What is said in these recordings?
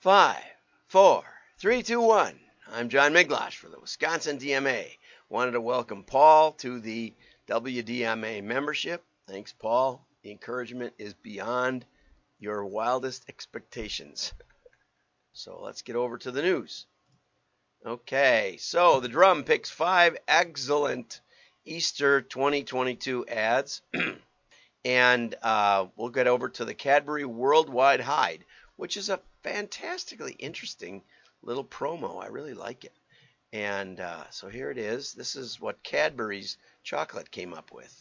Five, four, three, two, one. I'm John Miglautsch for the Wisconsin DMA. Wanted to welcome Paul to the WDMA membership. Thanks, Paul. The encouragement is beyond your wildest expectations. So let's get over to the news. Okay, so the drum picks five excellent Easter 2022 ads. and uh, we'll get over to the Cadbury Worldwide Hide, which is a fantastically interesting little promo. I really like it. And uh, so here it is. This is what Cadbury's chocolate came up with.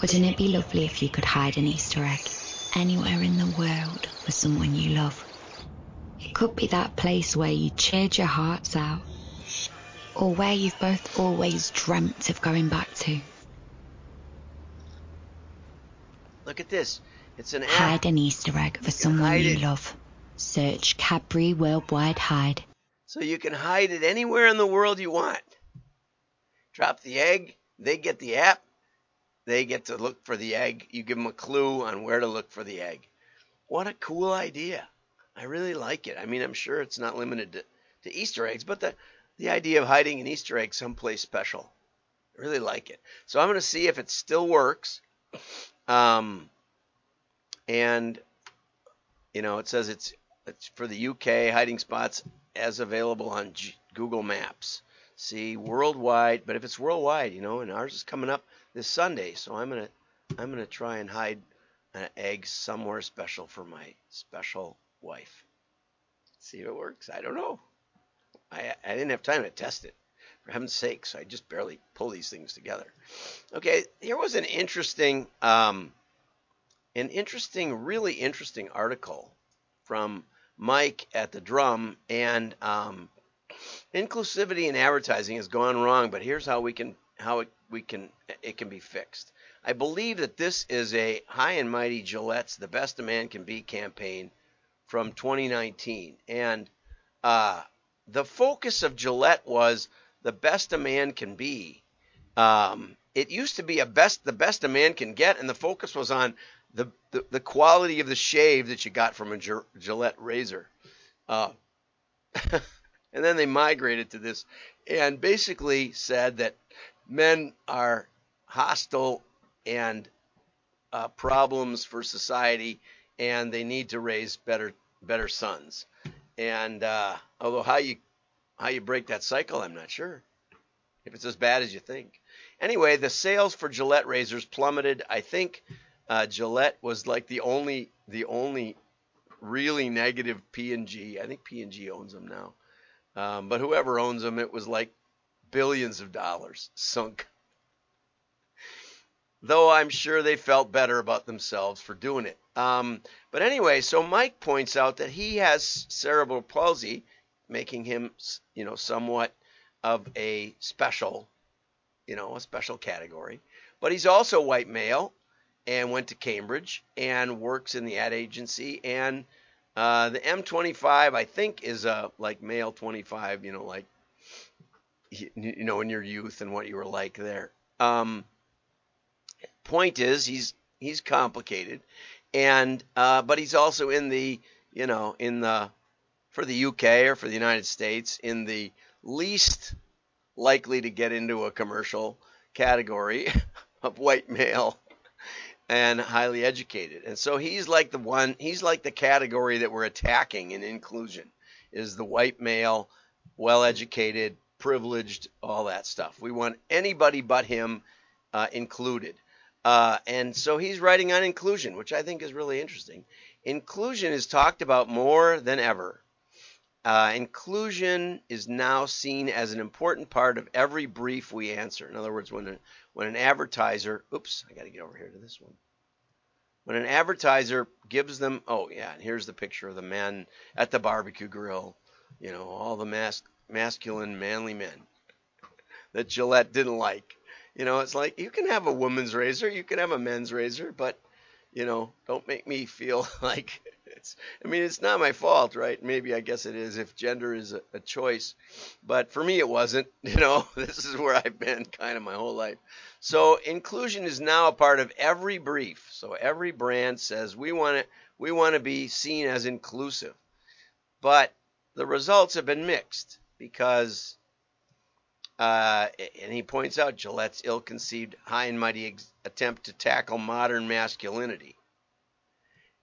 Wouldn't it be lovely if you could hide an Easter egg anywhere in the world for someone you love? It could be that place where you cheered your hearts out, or where you've both always dreamt of going back to. Look at this. It's an app. Hide an Easter egg for someone you it. love. Search Cadbury Worldwide Hide. So you can hide it anywhere in the world you want. Drop the egg, they get the app, they get to look for the egg. You give them a clue on where to look for the egg. What a cool idea. I really like it. I mean, I'm sure it's not limited to, to Easter eggs, but the, the idea of hiding an Easter egg someplace special. I really like it. So I'm going to see if it still works. Um, and, you know, it says it's, it's for the UK hiding spots as available on G- Google Maps. See worldwide, but if it's worldwide, you know, and ours is coming up this Sunday, so I'm gonna I'm gonna try and hide an egg somewhere special for my special wife. See if it works. I don't know. I I didn't have time to test it. For heaven's sakes, I just barely pull these things together. Okay, here was an interesting um, an interesting, really interesting article from Mike at the drum, and um, inclusivity in advertising has gone wrong. But here's how we can how it, we can it can be fixed. I believe that this is a high and mighty Gillette's "The Best a Man Can Be" campaign from 2019, and uh, the focus of Gillette was the best a man can be. Um, it used to be a best the best a man can get, and the focus was on the, the, quality of the shave that you got from a Gillette razor. Uh, and then they migrated to this and basically said that men are hostile and uh, problems for society, and they need to raise better better sons. And uh, although how you how you break that cycle, I'm not sure if it's as bad as you think. Anyway, the sales for Gillette razors plummeted. I think uh, Gillette was like the only the only really negative P and G. I think P and G owns them now, um, but whoever owns them, it was like billions of dollars sunk. Though I'm sure they felt better about themselves for doing it. Um, but anyway, so Mike points out that he has cerebral palsy, making him, you know, somewhat of a special, you know, a special category. But he's also white male and went to Cambridge and works in the ad agency. And uh, the M25, I think, is a like male 25, you know, like you know, in your youth and what you were like there. Um, point is, he's he's complicated, and uh, but he's also in the you know in the for the UK or for the United States in the least likely to get into a commercial category of white male and highly educated. And so he's like the one, he's like the category that we're attacking in inclusion is the white male, well educated, privileged, all that stuff. We want anybody but him uh, included. Uh, and so he's writing on inclusion, which I think is really interesting. Inclusion is talked about more than ever. Uh, inclusion is now seen as an important part of every brief we answer. In other words, when a, when an advertiser, oops, I got to get over here to this one. When an advertiser gives them, oh yeah, and here's the picture of the men at the barbecue grill, you know, all the mas- masculine, manly men that Gillette didn't like. You know, it's like you can have a woman's razor, you can have a men's razor, but you know, don't make me feel like it's, I mean, it's not my fault, right? Maybe I guess it is if gender is a, a choice, but for me it wasn't. You know, this is where I've been kind of my whole life. So inclusion is now a part of every brief. So every brand says we want to we want to be seen as inclusive, but the results have been mixed because. Uh, and he points out Gillette's ill-conceived, high and mighty ex- attempt to tackle modern masculinity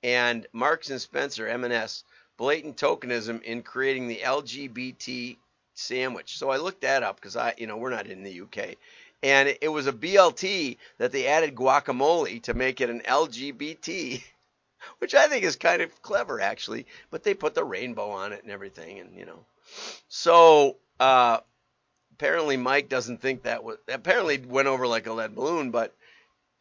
and Marks and Spencer M&S blatant tokenism in creating the LGBT sandwich. So I looked that up because I, you know, we're not in the UK, and it was a BLT that they added guacamole to make it an LGBT, which I think is kind of clever actually. But they put the rainbow on it and everything, and you know, so. Uh, apparently Mike doesn't think that was apparently went over like a lead balloon, but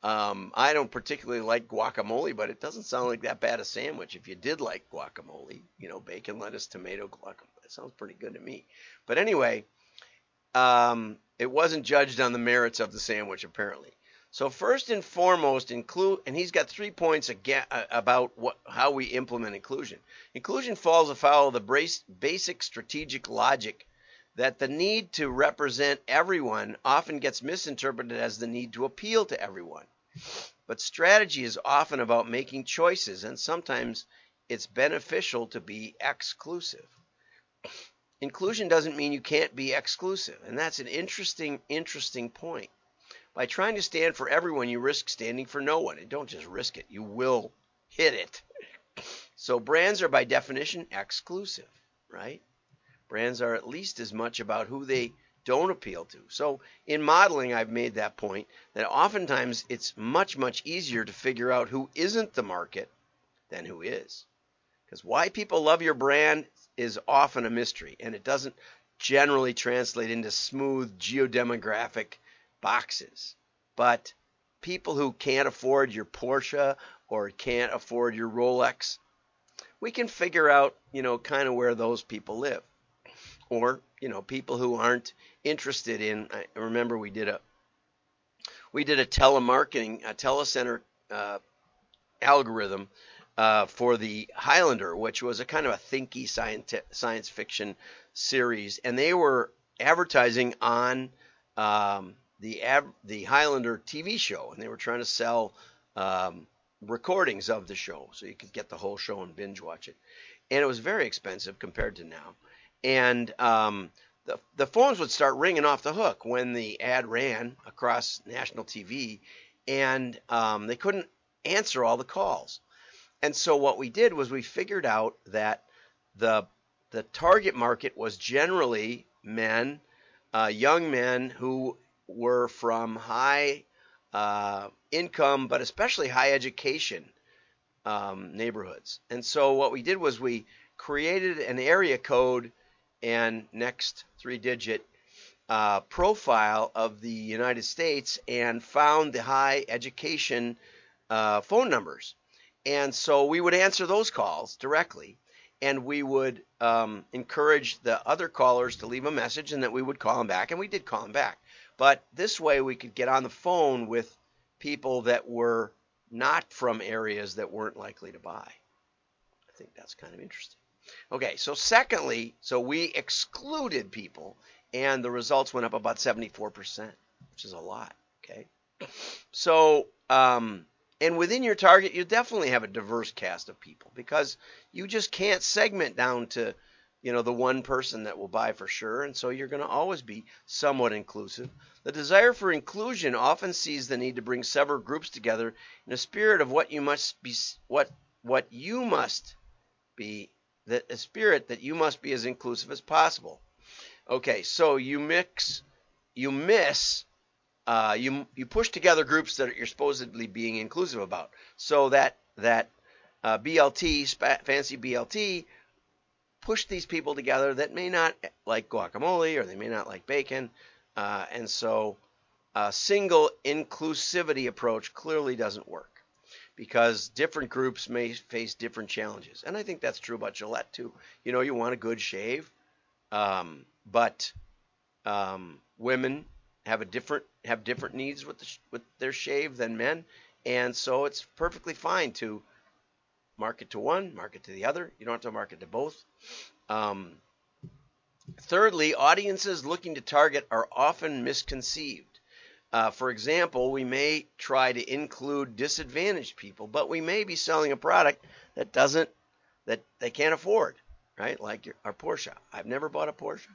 um, I don't particularly like guacamole, but it doesn't sound like that bad a sandwich. If you did like guacamole, you know, bacon, lettuce, tomato, guacamole, it sounds pretty good to me. But anyway, um, it wasn't judged on the merits of the sandwich, apparently. So first and foremost, include, and he's got three points again, uh, about what, how we implement inclusion. Inclusion falls afoul of the basic strategic logic that the need to represent everyone often gets misinterpreted as the need to appeal to everyone. But strategy is often about making choices, and sometimes it's beneficial to be exclusive. Inclusion doesn't mean you can't be exclusive, and that's an interesting, interesting point. By trying to stand for everyone, you risk standing for no one. And don't just risk it, you will hit it. So brands are by definition exclusive, right? Brands are at least as much about who they don't appeal to. So in modeling, I've made that point that oftentimes it's much, much easier to figure out who isn't the market than who is. Because why people love your brand is often a mystery, and it doesn't generally translate into smooth geodemographic boxes. But people who can't afford your Porsche or can't afford your Rolex, we can figure out, you know, kind of where those people live or you know people who aren't interested in. I remember we did a we did a telemarketing a telecenter uh, algorithm uh, for the Highlander, which was a kind of a thinky science science fiction series, and they were advertising on um, the the Highlander TV show, and they were trying to sell um, recordings of the show so you could get the whole show and binge watch it. And it was very expensive compared to now and um, the the phones would start ringing off the hook when the ad ran across national TV, and um, they couldn't answer all the calls. And so what we did was we figured out that the the target market was generally men, uh, young men who were from high uh, income, but especially high education um, neighborhoods. And so what we did was we created an area code and next three digit uh, profile of the United States and found the high education uh, phone numbers. And so we would answer those calls directly and we would um, encourage the other callers to leave a message and that we would call them back. And we did call them back. But this way we could get on the phone with people that were not from areas that weren't likely to buy. I think that's kind of interesting. Okay, so secondly, so we excluded people, and the results went up about 74%, which is a lot. Okay, so um, and within your target, you definitely have a diverse cast of people because you just can't segment down to you know the one person that will buy for sure and so you're going to always be somewhat inclusive the desire for inclusion often sees the need to bring several groups together in a spirit of what you must be what what you must be that a spirit that you must be as inclusive as possible. Okay, so you mix, you miss, uh, you you push together groups that you're supposedly being inclusive about. So that that uh, BLT, fancy BLT, push these people together that may not like guacamole or they may not like bacon, uh, and so a single inclusivity approach clearly doesn't work because different groups may face different challenges. And I think that's true about Gillette too. You know, you want a good shave, um, but um, women have a different have different needs with the, with their shave than men, and so it's perfectly fine to market to one, market to the other. You don't have to market to both. Um, thirdly, audiences looking to target are often misconceived. Uh, for example, we may try to include disadvantaged people, but we may be selling a product that doesn't that they can't afford, right? Like your, our Porsche. I've never bought a Porsche.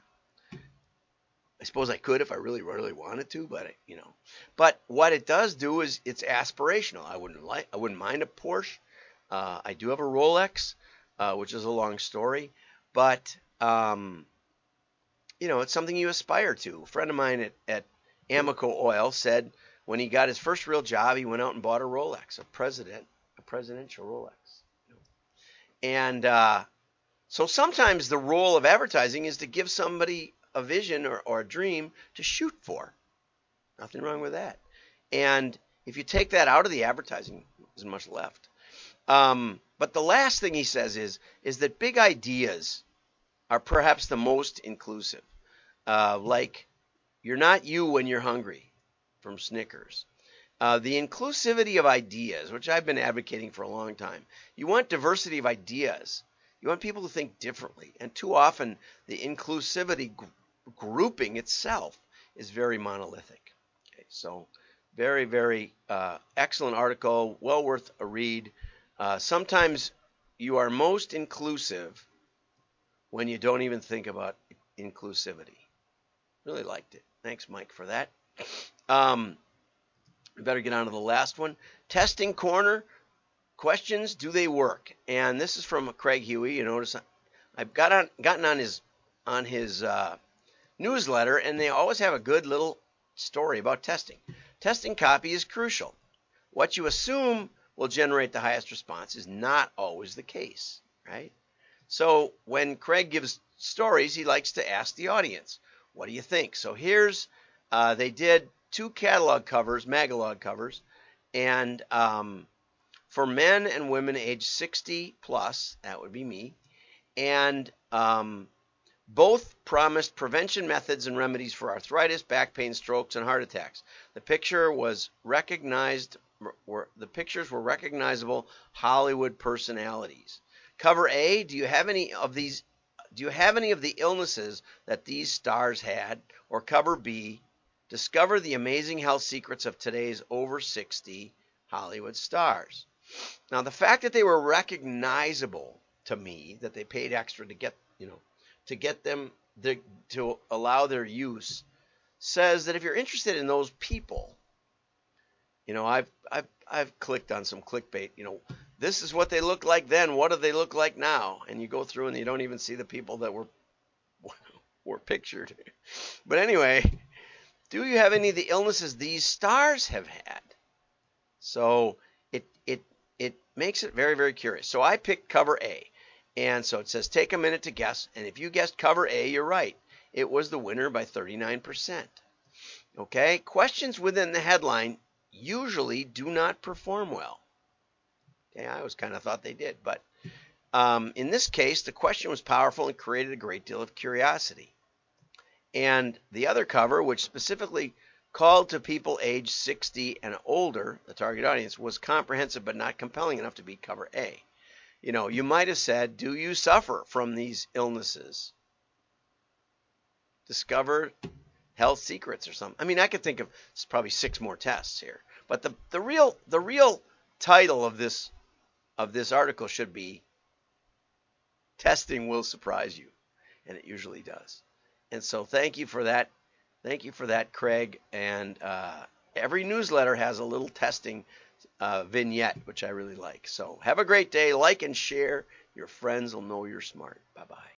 I suppose I could if I really, really wanted to, but you know. But what it does do is it's aspirational. I wouldn't like, I wouldn't mind a Porsche. Uh, I do have a Rolex, uh, which is a long story, but um, you know, it's something you aspire to. A friend of mine at, at Amoco Oil said when he got his first real job, he went out and bought a Rolex, a president, a presidential Rolex. And uh, so sometimes the role of advertising is to give somebody a vision or, or a dream to shoot for. Nothing wrong with that. And if you take that out of the advertising, there's much left. Um, but the last thing he says is is that big ideas are perhaps the most inclusive. Uh, like you're not you when you're hungry from Snickers. Uh, the inclusivity of ideas, which I've been advocating for a long time. You want diversity of ideas. You want people to think differently. And too often, the inclusivity grouping itself is very monolithic. Okay, so very, very uh, excellent article, well worth a read. Uh, sometimes you are most inclusive when you don't even think about inclusivity. Really liked it. Thanks, Mike, for that. Um, we better get on to the last one. Testing corner questions. Do they work? And this is from Craig Huey. You notice I've got on, gotten on his on his uh, newsletter, and they always have a good little story about testing. Testing copy is crucial. What you assume will generate the highest response is not always the case, right? So when Craig gives stories, he likes to ask the audience, what do you think? So here's, uh, they did two catalog covers, magalog covers, and um, for men and women age 60 plus, that would be me, and um, both promised prevention methods and remedies for arthritis, back pain, strokes, and heart attacks. The picture was recognized. Were, the pictures were recognizable Hollywood personalities. Cover A. Do you have any of these? Do you have any of the illnesses that these stars had? Or cover B. Discover the amazing health secrets of today's over 60 Hollywood stars. Now, the fact that they were recognizable to me, that they paid extra to get, you know, to get them the, to allow their use says that if you're interested in those people, you know, I've I've I've clicked on some clickbait, you know, this is what they look like then, what do they look like now? And you go through and you don't even see the people that were were pictured. But anyway, do you have any of the illnesses these stars have had? So it it it makes it very very curious. So I picked cover A. And so it says take a minute to guess. And if you guessed cover A, you're right. It was the winner by 39%. Okay, questions within the headline usually do not perform well. Okay, I always kind of thought they did, but um, in this case, the question was powerful and created a great deal of curiosity. And the other cover, which specifically called to people age 60 and older, the target audience, was comprehensive but not compelling enough to be cover A. You know, you might have said, Do you suffer from these illnesses? Discover health secrets or something. I mean, I could think of probably six more tests here. But the, the real the real title of this of this article should be Testing will surprise you. And it usually does. And so thank you for that. Thank you for that, Craig. And uh, every newsletter has a little testing uh, vignette, which I really like. So have a great day. Like and share. Your friends will know you're smart. Bye bye.